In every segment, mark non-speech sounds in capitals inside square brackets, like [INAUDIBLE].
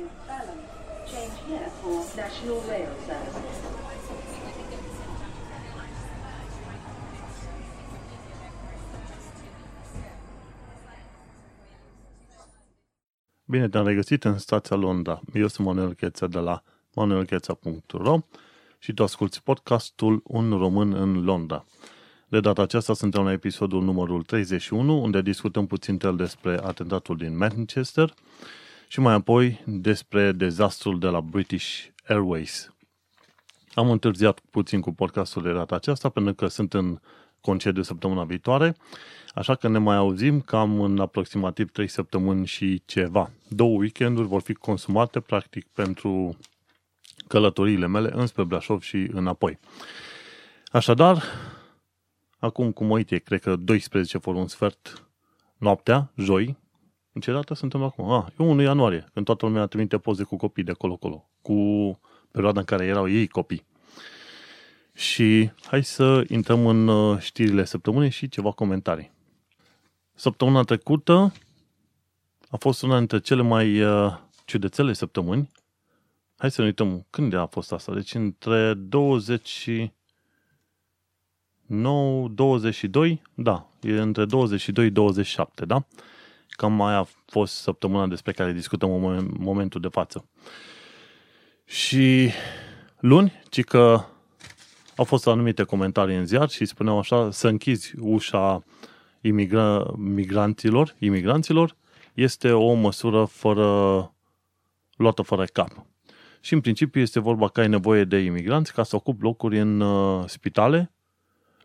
to Balham. Change here for National Rail Service. Bine te-am regăsit în stația Londra. Eu sunt Manuel Cheța de la manuelcheța.ro și tu asculti podcastul Un român în Londra. De data aceasta suntem la episodul numărul 31, unde discutăm puțin el despre atentatul din Manchester și mai apoi despre dezastrul de la British Airways. Am întârziat puțin cu podcastul de data aceasta pentru că sunt în concediu săptămâna viitoare, așa că ne mai auzim cam în aproximativ 3 săptămâni și ceva. Două weekenduri vor fi consumate practic pentru călătoriile mele înspre Brașov și înapoi. Așadar, acum cum uite, cred că 12 fără un sfert noaptea, joi, în ce dată suntem acum? Ah, e 1 ianuarie, când toată lumea trimite poze cu copii de acolo-acolo, cu perioada în care erau ei copii. Și hai să intrăm în uh, știrile săptămânii și ceva comentarii. Săptămâna trecută a fost una dintre cele mai uh, ciudățele săptămâni. Hai să ne uităm când a fost asta. Deci între 20 și 9, 22, da, e între 22-27, da? Cam mai a fost săptămâna despre care discutăm în momentul de față. Și luni, ci că au fost anumite comentarii în ziar și spuneau așa, să închizi ușa imigra- migranților, imigranților, este o măsură fără, luată fără cap. Și în principiu este vorba că ai nevoie de imigranți ca să ocupi locuri în uh, spitale,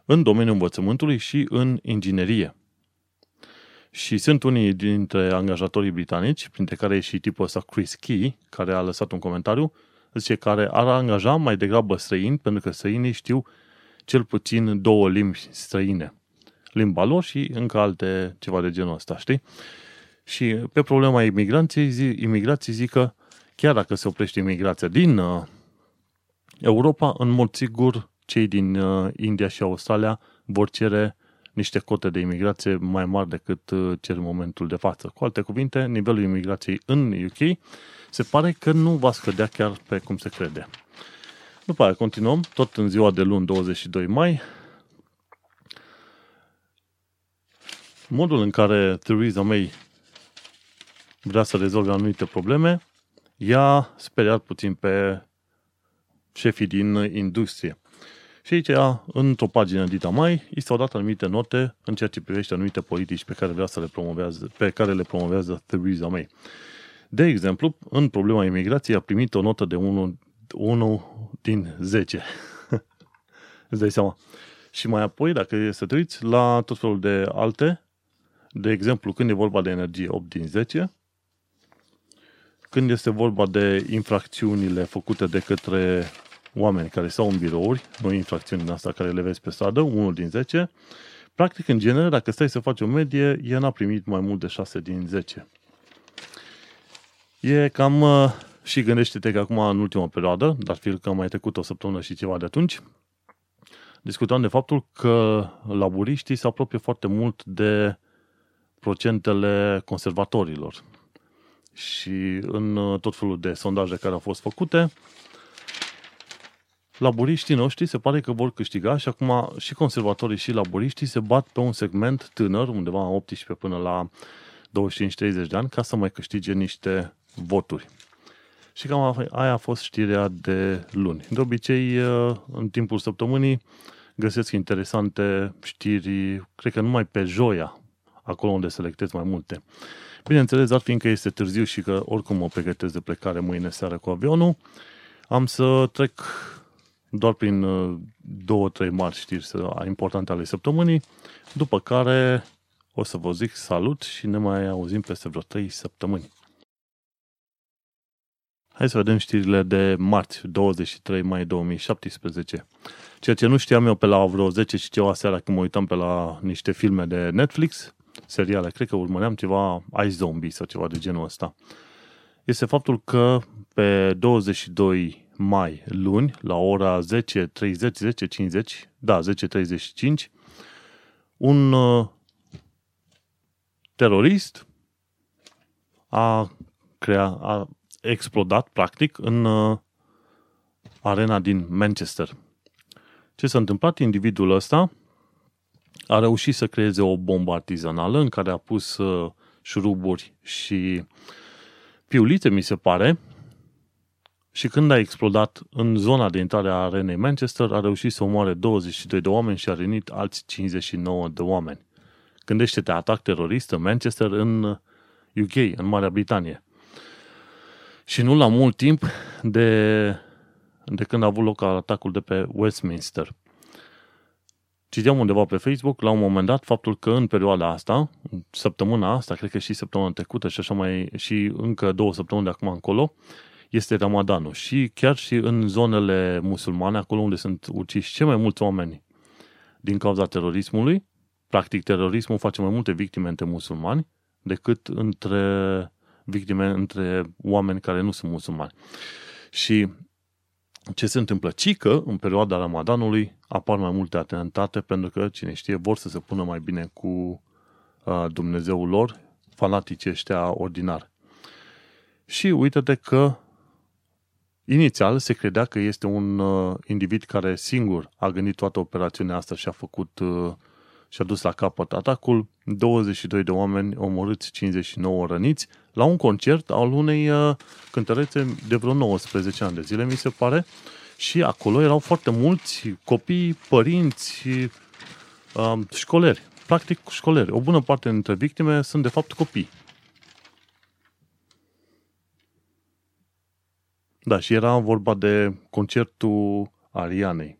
în domeniul învățământului și în inginerie. Și sunt unii dintre angajatorii britanici, printre care e și tipul ăsta Chris Key, care a lăsat un comentariu, zice, care ar angaja mai degrabă străini, pentru că străinii știu cel puțin două limbi străine. Limba lor și încă alte ceva de genul ăsta, știi? Și pe problema imigrației, zi, imigrației zic că chiar dacă se oprește imigrația din uh, Europa, în mod sigur, cei din uh, India și Australia vor cere niște cote de imigrație mai mari decât uh, cer în momentul de față. Cu alte cuvinte, nivelul imigrației în UK se pare că nu va scădea chiar pe cum se crede. După aia continuăm, tot în ziua de luni 22 mai, modul în care Theresa May vrea să rezolve anumite probleme, i-a speriat puțin pe șefii din industrie. Și aici, într-o pagină dita mai, îi s-au dat anumite note în ceea ce privește anumite politici pe care vrea să le promovează, pe care le promovează Theresa May. De exemplu, în problema imigrației a primit o notă de 1, 1 din 10. [LAUGHS] Îți dai seama. Și mai apoi, dacă e să te uiți la tot felul de alte, de exemplu, când e vorba de energie, 8 din 10, când este vorba de infracțiunile făcute de către oameni care stau în birouri, nu infracțiuni din asta care le vezi pe stradă, 1 din 10, practic, în genere, dacă stai să faci o medie, ea n-a primit mai mult de 6 din 10. E cam... Uh, și gândește-te că acum, în ultima perioadă, dar fiind că am mai trecut o săptămână și ceva de atunci, discutam de faptul că laburiștii se apropie foarte mult de procentele conservatorilor. Și în uh, tot felul de sondaje care au fost făcute, laburiștii noștri se pare că vor câștiga și acum și conservatorii și laburiștii se bat pe un segment tânăr, undeva 18 până la 25-30 de ani, ca să mai câștige niște voturi. Și cam aia a fost știrea de luni. De obicei, uh, în timpul săptămânii, găsesc interesante știri, cred că numai pe joia, acolo unde selectez mai multe. Bineînțeles, dar fiindcă este târziu și că oricum mă pregătesc de plecare mâine seară cu avionul, am să trec doar prin uh, două, trei mari știri importante ale săptămânii, după care o să vă zic salut și ne mai auzim peste vreo trei săptămâni. Hai să vedem știrile de marți, 23 mai 2017. Ceea ce nu știam eu pe la vreo 10 și ceva seara când mă uitam pe la niște filme de Netflix, seriale, cred că urmăream ceva Ice Zombie sau ceva de genul ăsta, este faptul că pe 22 mai, luni, la ora 10.30, 10.50, da, 10.35, un uh, terorist a, crea, a explodat, practic, în uh, arena din Manchester. Ce s-a întâmplat? Individul ăsta a reușit să creeze o bombă artizanală în care a pus uh, șuruburi și piulițe, mi se pare, și când a explodat în zona de intrare a arenei Manchester, a reușit să omoare 22 de oameni și a rănit alți 59 de oameni. Gândește-te, atac terorist în Manchester, în UK, în Marea Britanie. Și nu la mult timp de, de când a avut loc atacul de pe Westminster. Citeam undeva pe Facebook, la un moment dat, faptul că în perioada asta, săptămâna asta, cred că și săptămâna trecută și așa mai, și încă două săptămâni de acum încolo, este Ramadanul. Și chiar și în zonele musulmane, acolo unde sunt uciși cei mai mulți oameni din cauza terorismului, practic terorismul face mai multe victime între musulmani decât între victime între oameni care nu sunt musulmani. Și ce se întâmplă? Ci că în perioada Ramadanului apar mai multe atentate pentru că, cine știe, vor să se pună mai bine cu uh, Dumnezeul lor, fanatici ăștia ordinari. Și uite-te că inițial se credea că este un uh, individ care singur a gândit toată operațiunea asta și a făcut uh, și a dus la capăt atacul, 22 de oameni omorâți, 59 răniți, la un concert al unei uh, cântărețe de vreo 19 ani de zile, mi se pare, și acolo erau foarte mulți copii, părinți, uh, școleri, practic școleri. O bună parte dintre victime sunt de fapt copii. Da, și era vorba de concertul Arianei.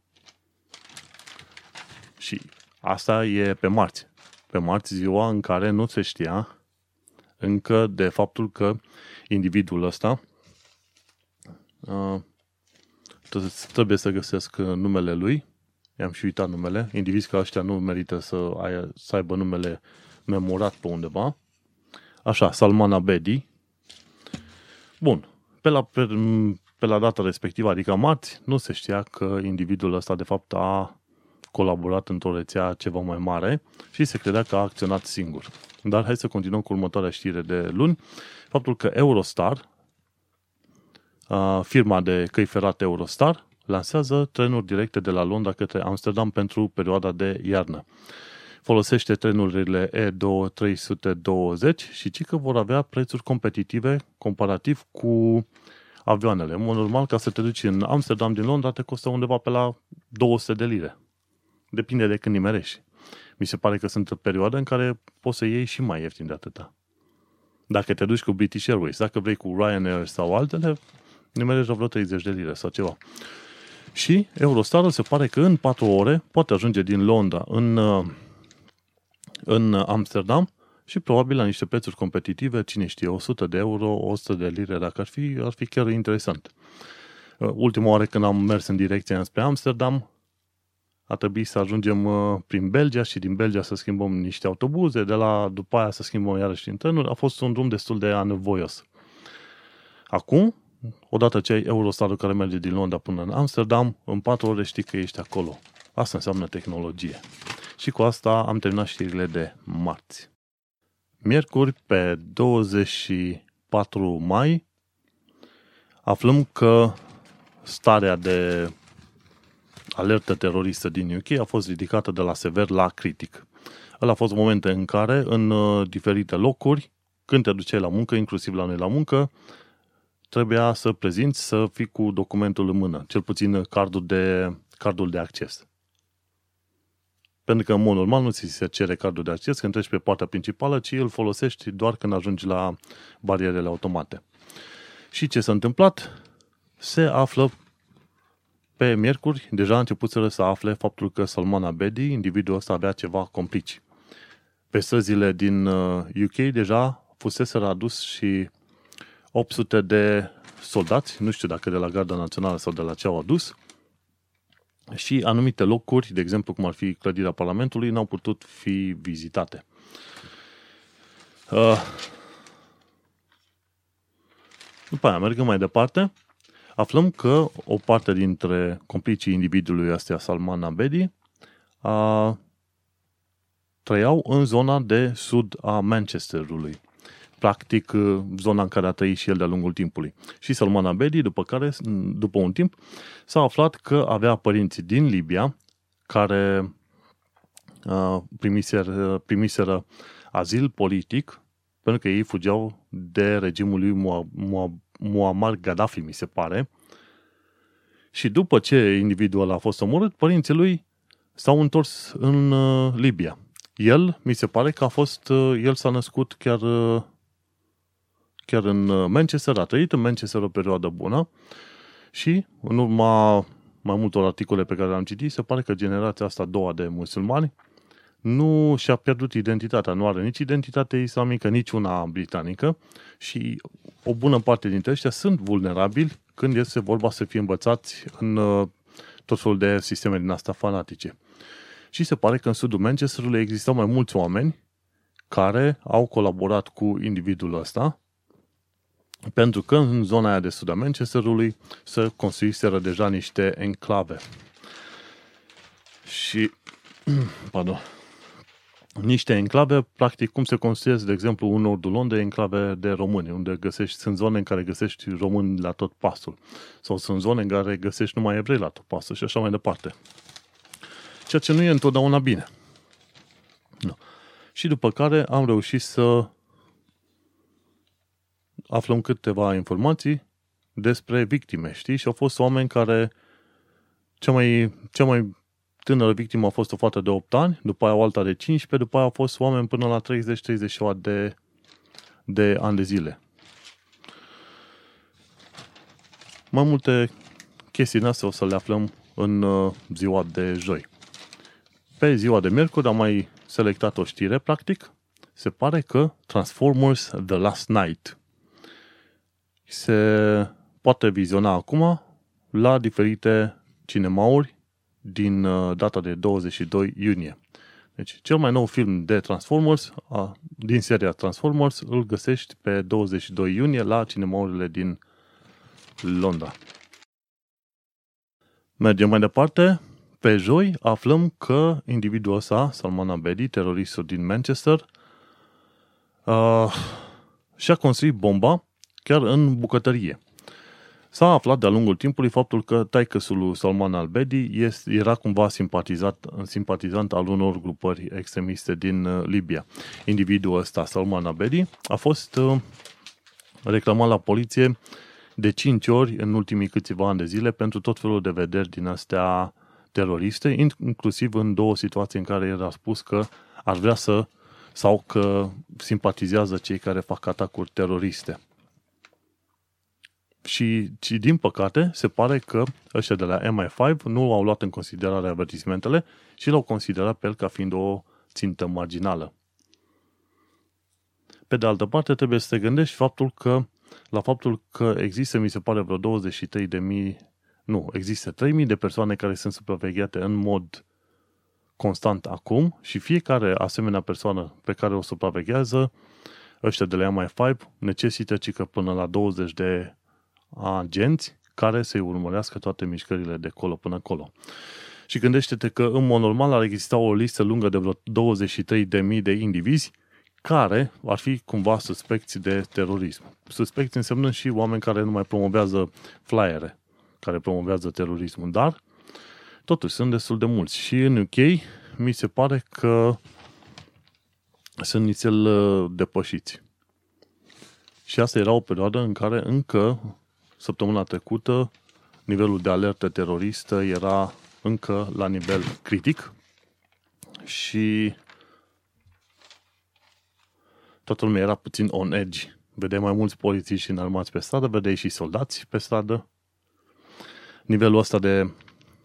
Și asta e pe marți. Pe marți ziua în care nu se știa încă de faptul că individul ăsta uh, trebuie să găsesc numele lui, i-am și uitat numele, indivizi ca ăștia nu merită să, aia, să aibă numele memorat pe undeva. Așa, Salman Abedi. Bun, pe la, pe, pe la data respectivă, adică marți, nu se știa că individul ăsta de fapt a colaborat într-o rețea ceva mai mare și se credea că a acționat singur. Dar hai să continuăm cu următoarea știre de luni. Faptul că Eurostar, firma de căi ferate Eurostar, lansează trenuri directe de la Londra către Amsterdam pentru perioada de iarnă. Folosește trenurile E2320 și ci că vor avea prețuri competitive comparativ cu avioanele. În mod normal, ca să te duci în Amsterdam din Londra, te costă undeva pe la 200 de lire. Depinde de când nimerești. Mi se pare că sunt perioade în care poți să iei și mai ieftin de atâta. Dacă te duci cu British Airways, dacă vrei cu Ryanair sau altele, nimerești vreo 30 de lire sau ceva. Și Eurostar se pare că în 4 ore poate ajunge din Londra în, în Amsterdam și probabil la niște prețuri competitive, cine știe, 100 de euro, 100 de lire, dacă ar fi, ar fi chiar interesant. Ultima oară când am mers în direcția spre Amsterdam, a trebuit să ajungem uh, prin Belgia și din Belgia să schimbăm niște autobuze, de la după aia să schimbăm iarăși în trenuri. A fost un drum destul de anevoios. Acum, odată ce ai Eurostarul care merge din Londra până în Amsterdam, în 4 ore știi că ești acolo. Asta înseamnă tehnologie. Și cu asta am terminat știrile de marți. Miercuri, pe 24 mai, aflăm că starea de alertă teroristă din UK a fost ridicată de la sever la critic. Ăla a fost momente în care, în uh, diferite locuri, când te duceai la muncă, inclusiv la noi la muncă, trebuia să prezinți, să fii cu documentul în mână, cel puțin cardul de, cardul de acces. Pentru că, în mod normal, nu ți se cere cardul de acces când treci pe partea principală, ci îl folosești doar când ajungi la barierele automate. Și ce s-a întâmplat? Se află pe miercuri, deja a început să afle faptul că Salman Abedi, individul ăsta, avea ceva complici. Pe străzile din UK uh, deja fusese adus și 800 de soldați, nu știu dacă de la Garda Națională sau de la ce au adus, și anumite locuri, de exemplu cum ar fi clădirea Parlamentului, n-au putut fi vizitate. Uh, după aia, mergem mai departe, aflăm că o parte dintre complicii individului ăsta, Salman Abedi, a, trăiau în zona de sud a Manchesterului. Practic zona în care a trăit și el de-a lungul timpului. Și Salman Abedi, după care, după un timp, s-a aflat că avea părinți din Libia care uh, primiseră, primiseră azil politic pentru că ei fugeau de regimul lui Muammar Gaddafi, mi se pare. Și după ce individul a fost omorât, părinții lui s-au întors în uh, Libia. El, mi se pare că a fost, uh, el s-a născut chiar, uh, chiar în Manchester, a trăit în Manchester o perioadă bună și în urma mai multor articole pe care le-am citit, se pare că generația asta a doua de musulmani nu și-a pierdut identitatea, nu are nici identitate islamică, nici una britanică și o bună parte dintre ăștia sunt vulnerabili când este vorba să fie învățați în uh, tot felul de sisteme din asta fanatice. Și se pare că în sudul Manchesterului existau mai mulți oameni care au colaborat cu individul ăsta pentru că în zona aia de sud a Manchesterului se construiseră deja niște enclave. Și, [CLEARS THROAT] pardon, niște enclave, practic cum se construiesc, de exemplu, în nordul Londrei, enclave de români, unde găsești, sunt zone în care găsești români la tot pasul. Sau sunt zone în care găsești numai evrei la tot pasul și așa mai departe. Ceea ce nu e întotdeauna bine. No. Și după care am reușit să aflăm câteva informații despre victime, știi? Și au fost oameni care cea mai, cea mai tânără victimă a fost o fată de 8 ani, după aia o alta de 15, după aia au fost oameni până la 30-30 de, de ani de zile. Mai multe chestii din astea o să le aflăm în uh, ziua de joi. Pe ziua de miercuri am mai selectat o știre, practic. Se pare că Transformers The Last Night se poate viziona acum la diferite cinemauri din uh, data de 22 iunie. Deci, cel mai nou film de Transformers, a, din seria Transformers, îl găsești pe 22 iunie la cinemaurile din Londra. Mergem mai departe. Pe joi aflăm că individul ăsta, Salman Abedi, teroristul din Manchester, uh, și-a construit bomba chiar în bucătărie. S-a aflat de-a lungul timpului faptul că taicăsul lui Salman al-Bedi era cumva simpatizat, simpatizant al unor grupări extremiste din uh, Libia. Individul ăsta, Salman al-Bedi, a fost uh, reclamat la poliție de 5 ori în ultimii câțiva ani de zile pentru tot felul de vederi din astea teroriste, inclusiv în două situații în care era spus că ar vrea să sau că simpatizează cei care fac atacuri teroriste. Și, și din păcate, se pare că ăștia de la MI5 nu au luat în considerare avertismentele și l-au considerat pe el ca fiind o țintă marginală. Pe de altă parte, trebuie să te gândești faptul că, la faptul că există, mi se pare, vreo 23 de mii, nu, există 3.000 de persoane care sunt supravegheate în mod constant acum și fiecare asemenea persoană pe care o supraveghează, ăștia de la MI5, necesită cică până la 20 de agenți care să-i urmărească toate mișcările de colo până acolo. Și gândește-te că în mod normal ar exista o listă lungă de vreo 23.000 de indivizi care ar fi cumva suspecți de terorism. Suspecți însemnând și oameni care nu mai promovează flyere, care promovează terorismul, dar totuși sunt destul de mulți. Și în UK mi se pare că sunt nițel uh, depășiți. Și asta era o perioadă în care încă săptămâna trecută nivelul de alertă teroristă era încă la nivel critic și toată lumea era puțin on edge. Vedeai mai mulți polițiști înarmați pe stradă, vedeai și soldați pe stradă. Nivelul ăsta de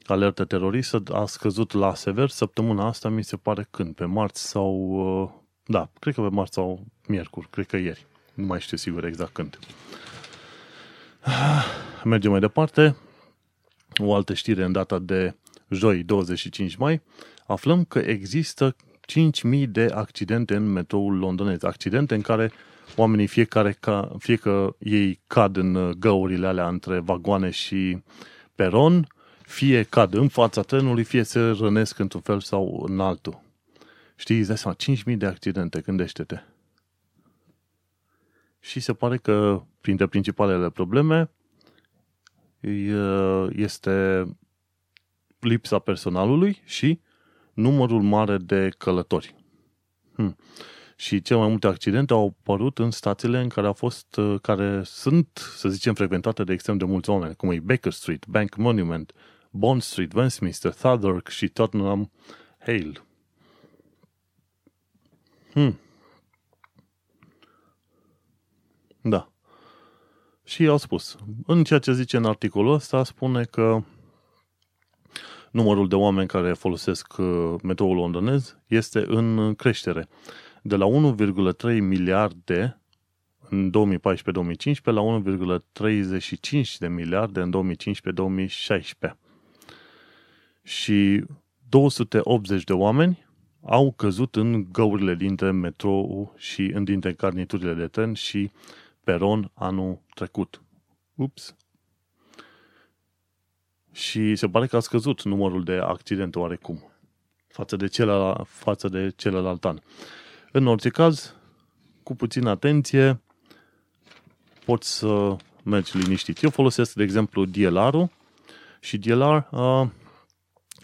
alertă teroristă a scăzut la sever săptămâna asta, mi se pare când, pe marți sau... Uh, da, cred că pe marți sau miercuri, cred că ieri. Nu mai știu sigur exact când. Mergem mai departe. O altă știre în data de joi, 25 mai, aflăm că există 5.000 de accidente în metroul londonez. Accidente în care oamenii fiecare, ca, fie că ei cad în găurile alea între vagoane și peron, fie cad în fața trenului, fie se rănesc într-un fel sau în altul. Știi, îți dai seama, 5.000 de accidente, gândește-te. Și se pare că printre principalele probleme este lipsa personalului și numărul mare de călători. Hmm. Și cele mai multe accidente au apărut în statele în care au fost, care sunt, să zicem, frecventate de extrem de mulți oameni, cum e Baker Street, Bank Monument, Bond Street, Westminster, Southwark și Tottenham Hale. Hmm. Da. Și au spus, în ceea ce zice în articolul ăsta, spune că numărul de oameni care folosesc uh, metroul londonez este în creștere. De la 1,3 miliarde în 2014-2015 la 1,35 de miliarde în 2015-2016. Și 280 de oameni au căzut în găurile dintre metrou și în dintre carniturile de tren și peron anul trecut. Ups! Și se pare că a scăzut numărul de accidente oarecum față de celălalt, față de celălalt an. În orice caz, cu puțină atenție, poți să mergi liniștit. Eu folosesc, de exemplu, DLR-ul și DLR uh,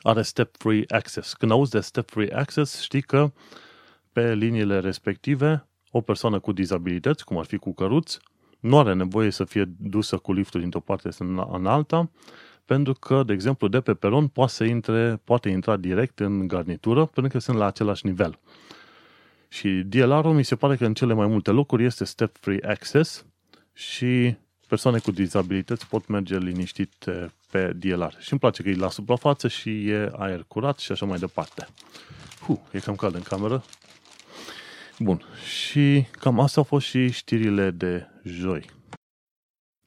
are step-free access. Când auzi de step-free access, știi că pe liniile respective o persoană cu dizabilități, cum ar fi cu căruți, nu are nevoie să fie dusă cu liftul dintr-o parte în alta, pentru că, de exemplu, de pe peron poate, să intre, poate intra direct în garnitură, pentru că sunt la același nivel. Și DLR-ul mi se pare că în cele mai multe locuri este step-free access și persoane cu dizabilități pot merge liniștit pe DLR. Și îmi place că e la suprafață și e aer curat și așa mai departe. Huh, e cam cald în cameră. Bun, și cam astea au fost și știrile de joi.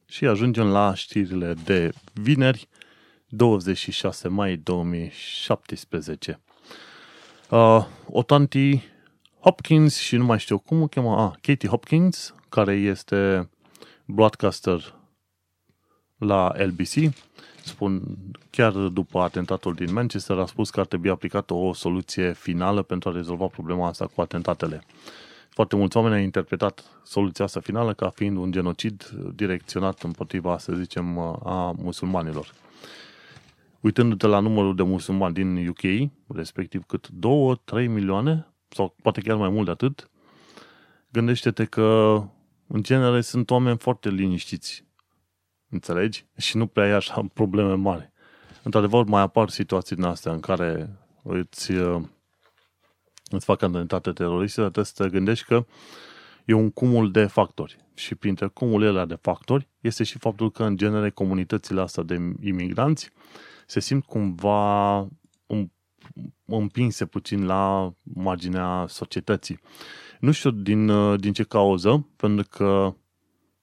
Și ajungem la știrile de vineri, 26 mai 2017. Uh, o tanti Hopkins și nu mai știu cum o cheamă, ah, Katie Hopkins, care este broadcaster la LBC, spun, chiar după atentatul din Manchester, a spus că ar trebui aplicată o soluție finală pentru a rezolva problema asta cu atentatele. Foarte mulți oameni au interpretat soluția asta finală ca fiind un genocid direcționat împotriva, să zicem, a musulmanilor. Uitându-te la numărul de musulmani din UK, respectiv cât 2-3 milioane, sau poate chiar mai mult de atât, gândește-te că, în genere, sunt oameni foarte liniștiți Înțelegi? Și nu prea ai așa [LAUGHS] probleme mari. Într-adevăr, mai apar situații din astea în care îți, uh, îți fac atentate teroriste, dar trebuie să te gândești că e un cumul de factori. Și printre cumulele de factori este și faptul că, în genere, comunitățile astea de imigranți se simt cumva împinse puțin la marginea societății. Nu știu din, uh, din ce cauză, pentru că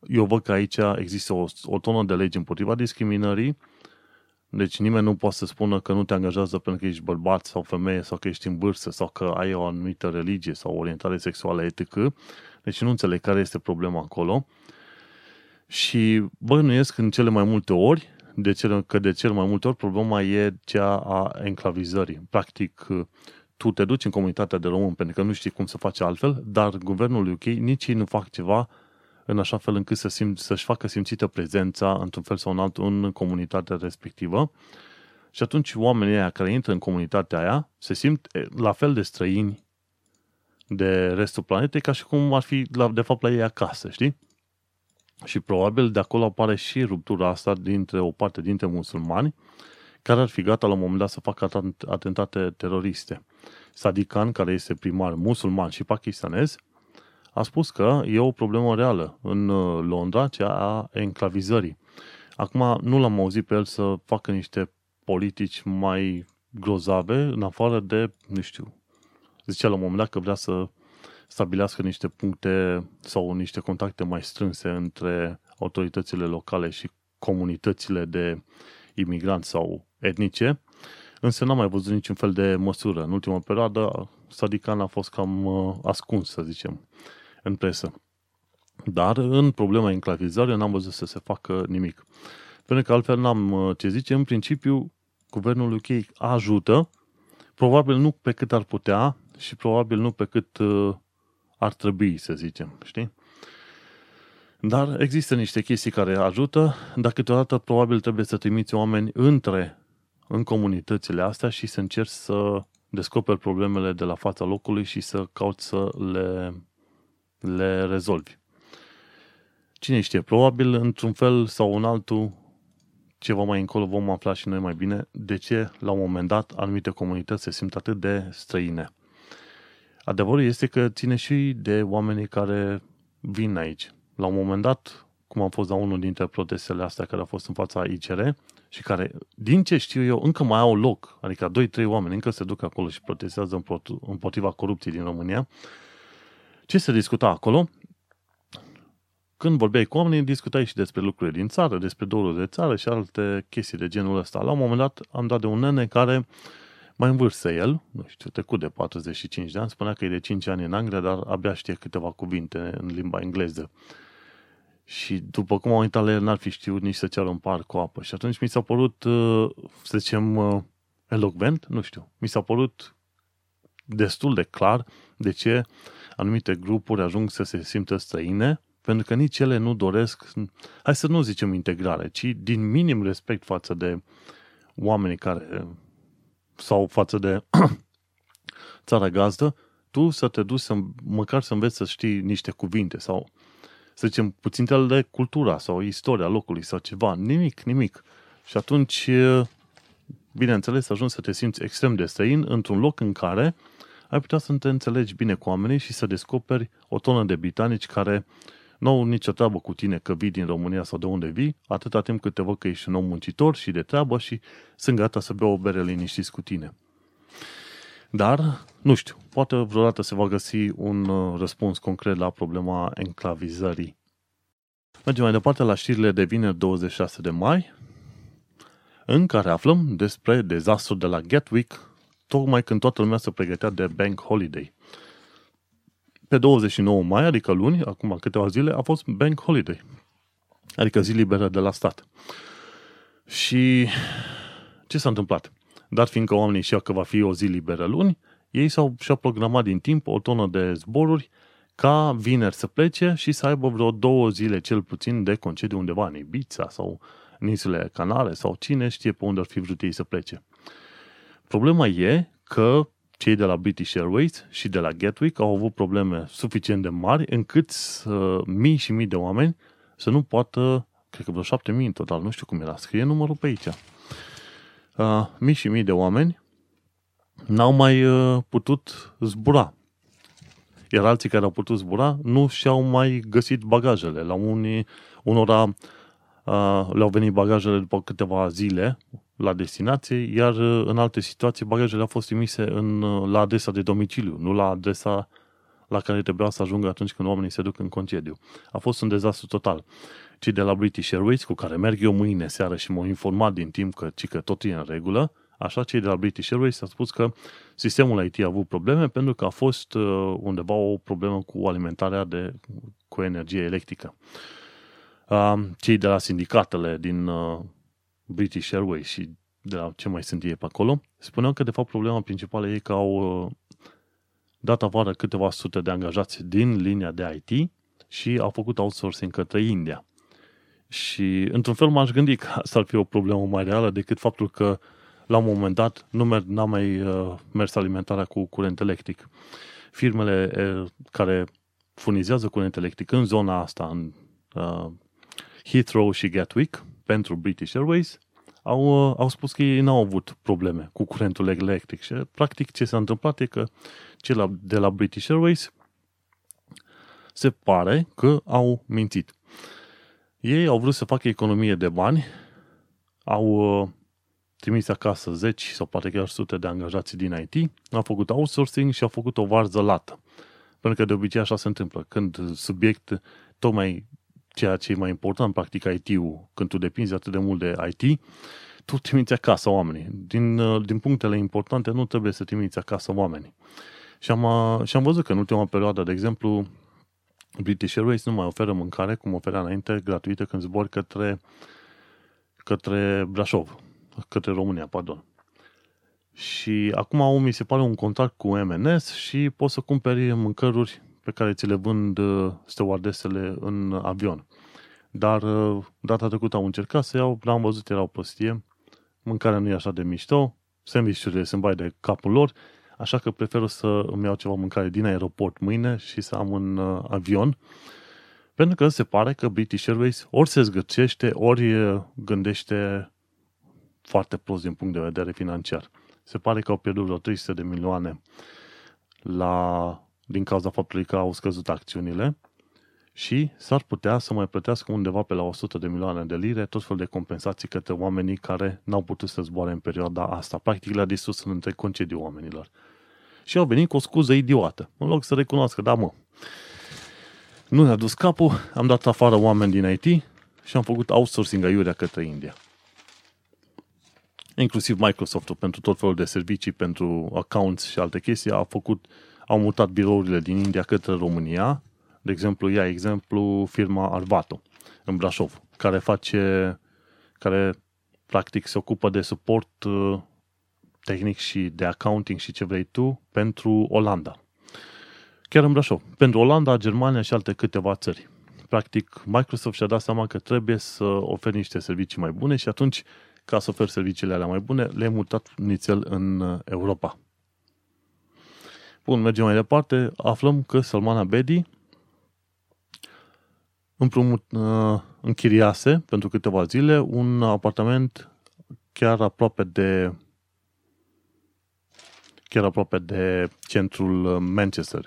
eu văd că aici există o, o tonă de legi împotriva discriminării, deci nimeni nu poate să spună că nu te angajează pentru că ești bărbat sau femeie sau că ești în vârstă sau că ai o anumită religie sau orientare sexuală etc. Deci nu înțeleg care este problema acolo. Și bănuiesc în cele mai multe ori de cele, că de cele mai multe ori problema e cea a enclavizării. Practic, tu te duci în comunitatea de români pentru că nu știi cum să faci altfel, dar guvernul UK nici ei nu fac ceva în așa fel încât să simt, să-și facă simțită prezența într-un fel sau în altul în comunitatea respectivă. Și atunci oamenii aia care intră în comunitatea aia se simt la fel de străini de restul planetei ca și cum ar fi la, de fapt la ei acasă, știi? Și probabil de acolo apare și ruptura asta dintre o parte dintre musulmani care ar fi gata la un moment dat să facă atentate teroriste. Sadiq Khan, care este primar musulman și pakistanez, a spus că e o problemă reală în uh, Londra, cea a enclavizării. Acum nu l-am auzit pe el să facă niște politici mai grozave, în afară de, nu știu, zicea la un moment dat că vrea să stabilească niște puncte sau niște contacte mai strânse între autoritățile locale și comunitățile de imigranți sau etnice, însă n-am mai văzut niciun fel de măsură. În ultima perioadă, Sadikan a fost cam uh, ascuns, să zicem în presă. Dar în problema enclavizării n-am văzut să se facă nimic. Pentru că altfel n-am uh, ce zice. În principiu, guvernul UK ajută, probabil nu pe cât ar putea și probabil nu pe cât uh, ar trebui, să zicem, știi? Dar există niște chestii care ajută, dar câteodată probabil trebuie să trimiți oameni între, în comunitățile astea și să încerci să descoperi problemele de la fața locului și să cauți să le, le rezolvi. Cine știe, probabil într-un fel sau în altul, ceva mai încolo vom afla și noi mai bine de ce la un moment dat anumite comunități se simt atât de străine. Adevărul este că ține și de oamenii care vin aici. La un moment dat, cum am fost la unul dintre protestele astea care a fost în fața ICR și care, din ce știu eu, încă mai au loc, adică 2-3 oameni încă se duc acolo și protestează împotriva corupției din România, ce se discuta acolo? Când vorbeai cu oamenii, discutai și despre lucruri din țară, despre doruri de țară și alte chestii de genul ăsta. La un moment dat am dat de un nene care mai în vârstă el, nu știu, trecut de 45 de ani, spunea că e de 5 ani în Anglia, dar abia știe câteva cuvinte în limba engleză. Și după cum am uitat la el, n-ar fi știut nici să ceară un par cu apă. Și atunci mi s-a părut, uh, să zicem, uh, elocvent, nu știu, mi s-a părut destul de clar de ce anumite grupuri ajung să se simtă străine, pentru că nici ele nu doresc, hai să nu zicem integrare, ci din minim respect față de oamenii care sau față de [CLEARS THROAT] țara gazdă, tu să te duci să, măcar să înveți să știi niște cuvinte sau să zicem puțin de cultura sau istoria locului sau ceva. Nimic, nimic. Și atunci, bineînțeles, ajungi să te simți extrem de străin într-un loc în care ai putea să te înțelegi bine cu oamenii și să descoperi o tonă de britanici care nu au nicio treabă cu tine că vii din România sau de unde vii, atâta timp cât te văd că ești un om muncitor și de treabă și sunt gata să bea o bere liniștiți cu tine. Dar, nu știu, poate vreodată se va găsi un uh, răspuns concret la problema enclavizării. Mergem mai departe la știrile de vineri 26 de mai, în care aflăm despre dezastru de la Gatwick, tocmai când toată lumea se pregătea de Bank Holiday pe 29 mai, adică luni, acum câteva zile, a fost bank holiday. Adică zi liberă de la stat. Și ce s-a întâmplat? Dar fiindcă oamenii știau că va fi o zi liberă luni, ei s-au, și-au programat din timp o tonă de zboruri ca vineri să plece și să aibă vreo două zile cel puțin de concediu undeva în Ibiza sau în insulele Canare sau cine știe pe unde ar fi vrut ei să plece. Problema e că cei de la British Airways și de la Gatwick au avut probleme suficient de mari încât uh, mii și mii de oameni să nu poată, cred că vreo șapte mii în total, nu știu cum era, scrie numărul pe aici. Uh, mii și mii de oameni n-au mai uh, putut zbura. Iar alții care au putut zbura nu și-au mai găsit bagajele. La unii, unora uh, le-au venit bagajele după câteva zile, la destinație, iar uh, în alte situații bagajele au fost trimise în, uh, la adresa de domiciliu, nu la adresa la care trebuia să ajungă atunci când oamenii se duc în concediu. A fost un dezastru total. Cei de la British Airways, cu care merg eu mâine seară și m-au informat din timp că, ci că tot e în regulă, așa cei de la British Airways au spus că sistemul IT a avut probleme pentru că a fost uh, undeva o problemă cu alimentarea de, cu energie electrică. Cei de la sindicatele din British Airways și de la ce mai sunt ei pe acolo, spuneau că de fapt problema principală e că au uh, dat afară câteva sute de angajați din linia de IT și au făcut outsourcing către India. Și într-un fel m-aș gândi că asta ar fi o problemă mai reală decât faptul că la un moment dat nu mer- n-a mai uh, mers alimentarea cu curent electric. Firmele uh, care furnizează curent electric în zona asta, în uh, Heathrow și Gatwick, pentru British Airways, au, uh, au spus că ei n-au avut probleme cu curentul electric și practic ce s-a întâmplat e că cei de la British Airways se pare că au mințit. Ei au vrut să facă economie de bani, au uh, trimis acasă zeci sau poate chiar sute de angajați din IT, au făcut outsourcing și au făcut o varză lată. Pentru că de obicei așa se întâmplă. Când subiect tocmai ceea ce e mai important, practic IT-ul, când tu depinzi atât de mult de IT, tu trimiți acasă oamenii. Din, uh, din punctele importante nu trebuie să trimiți acasă oamenii. Și am, uh, și am văzut că în ultima perioadă, de exemplu, British Airways nu mai oferă mâncare, cum oferea înainte, gratuită când zbori către, către Brașov, către România, pardon. Și acum au, mi se pare, un contract cu MNS și poți să cumperi mâncăruri pe care ți le vând uh, stewardesele în avion. Dar uh, data trecută au încercat să iau, l-am văzut, era o prostie, mâncarea nu e așa de mișto, sandvișurile sunt bai de capul lor, așa că prefer să îmi iau ceva mâncare din aeroport mâine și să am în uh, avion, pentru că se pare că British Airways ori se zgârcește, ori gândește foarte prost din punct de vedere financiar. Se pare că au pierdut vreo 300 de milioane la, din cauza faptului că au scăzut acțiunile și s-ar putea să mai plătească undeva pe la 100 de milioane de lire tot fel de compensații către oamenii care n-au putut să zboare în perioada asta. Practic le-a distrus în între concediu oamenilor. Și au venit cu o scuză idiotă. În loc să recunoască, da mă, nu ne-a dus capul, am dat afară oameni din IT și am făcut outsourcing aiurea către India. Inclusiv Microsoft pentru tot felul de servicii, pentru accounts și alte chestii, a făcut, au mutat birourile din India către România. De exemplu, ia exemplu firma Arvato în Brașov, care face, care practic se ocupă de suport uh, tehnic și de accounting și ce vrei tu pentru Olanda chiar în Brașov, pentru Olanda, Germania și alte câteva țări. Practic, Microsoft și-a dat seama că trebuie să oferi niște servicii mai bune și atunci, ca să oferi serviciile alea mai bune, le-a mutat nițel în uh, Europa. Bun, mergem mai departe. Aflăm că Salman Abedi împrumut, uh, închiriase pentru câteva zile un apartament chiar aproape de chiar aproape de centrul uh, Manchester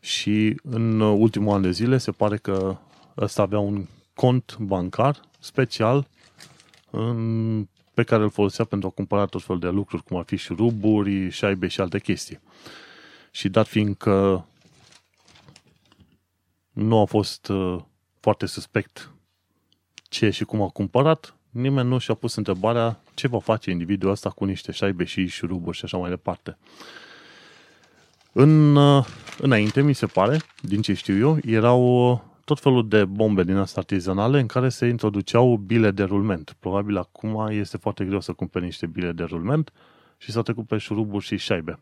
și în ultimul an de zile se pare că ăsta avea un cont bancar special în, pe care îl folosea pentru a cumpăra tot fel de lucruri, cum ar fi șuruburi, șaibe și alte chestii. Și dat fiind că nu a fost uh, foarte suspect ce și cum a cumpărat, nimeni nu și-a pus întrebarea ce va face individul ăsta cu niște șaibe și șuruburi și așa mai departe. În, uh, înainte, mi se pare, din ce știu eu, erau uh, tot felul de bombe din astea artizanale în care se introduceau bile de rulment. Probabil acum este foarte greu să cumperi niște bile de rulment și să trecut pe șuruburi și șaibe.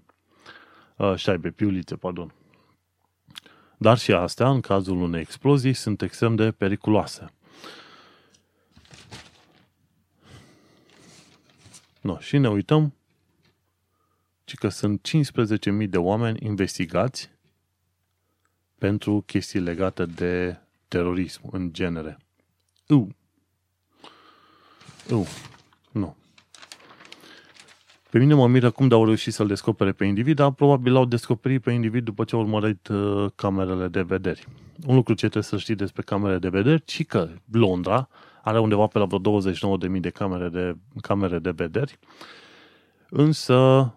Uh, șaibe, piulițe, pardon. Dar și astea, în cazul unei explozii, sunt extrem de periculoase. No, și ne uităm ci că sunt 15.000 de oameni investigați pentru chestii legate de terorism în genere. U. U. Nu. Pe mine mă miră cum au reușit să-l descopere pe individ, dar probabil l-au descoperit pe individ după ce au urmărit uh, camerele de vederi. Un lucru ce trebuie să știi despre camerele de vederi, ci că Londra are undeva pe la vreo 29.000 de camere de, camere de vederi, însă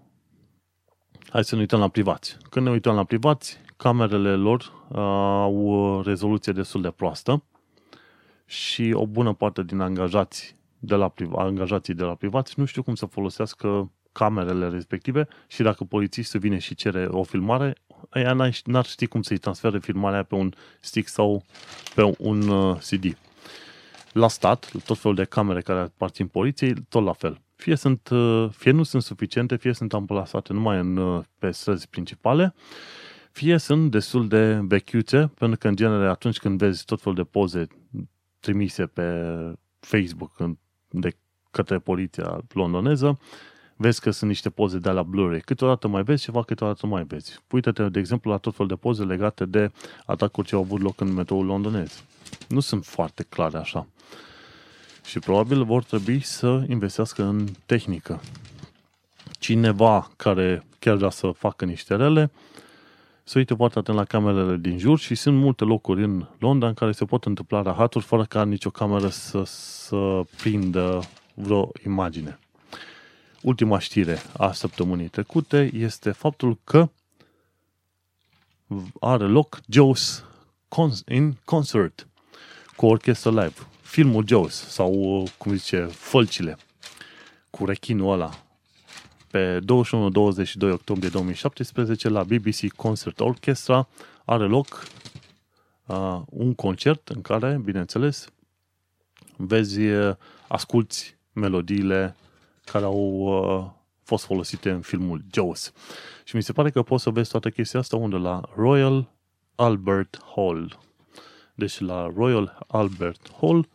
Hai să ne uităm la privați. Când ne uităm la privați, camerele lor uh, au o rezoluție destul de proastă și o bună parte din angajați de la priva, angajații de la privați nu știu cum să folosească camerele respective și dacă polițistul vine și cere o filmare, ea n-ar ști cum să-i transfere filmarea pe un stick sau pe un uh, CD. La stat, tot felul de camere care aparțin poliției, tot la fel fie, sunt, uh, fie nu sunt suficiente, fie sunt amplasate numai în, uh, pe străzi principale, fie sunt destul de vechiuțe, pentru că, în genere, atunci când vezi tot felul de poze trimise pe Facebook de către poliția londoneză, vezi că sunt niște poze de la blurry. Câteodată mai vezi ceva, câteodată nu mai vezi. Uită-te, de exemplu, la tot felul de poze legate de atacuri ce au avut loc în metroul londonez. Nu sunt foarte clare așa și probabil vor trebui să investească în tehnică. Cineva care chiar vrea să facă niște rele, să uite foarte atent la camerele din jur și sunt multe locuri în Londra în care se pot întâmpla rahaturi fără ca nicio cameră să, să prindă vreo imagine. Ultima știre a săptămânii trecute este faptul că are loc Joe's in Concert cu orchestră live. Filmul Jaws sau, cum zice, Fălcile cu rechinul ăla. Pe 21-22 octombrie 2017 la BBC Concert Orchestra are loc uh, un concert în care, bineînțeles, vezi, asculți melodiile care au uh, fost folosite în filmul Jaws. Și mi se pare că poți să vezi toată chestia asta unde la Royal Albert Hall. Deci la Royal Albert Hall,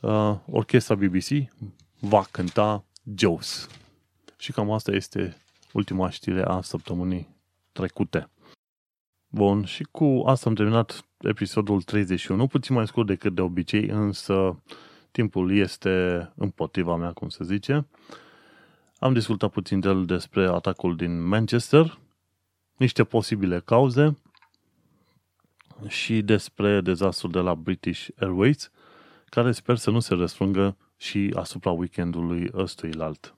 uh, orchestra BBC va cânta Jaws. Și cam asta este ultima știre a săptămânii trecute. Bun, și cu asta am terminat episodul 31, puțin mai scurt decât de obicei, însă timpul este împotriva mea, cum se zice. Am discutat puțin de el despre atacul din Manchester, niște posibile cauze și despre dezastrul de la British Airways, care sper să nu se răsfrângă și asupra weekendului ăstuilalt.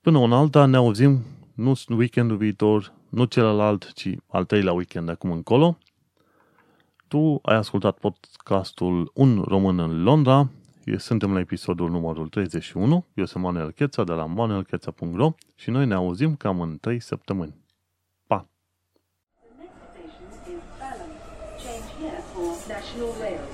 Până un alta ne auzim nu weekendul viitor, nu celălalt, ci al treilea weekend de acum încolo. Tu ai ascultat podcastul Un român în Londra, suntem la episodul numărul 31, eu sunt Manuel Cheța de la manuelcheța.ro și noi ne auzim cam în 3 săptămâni. Pa! The next station is Balham. Change here for National Rail.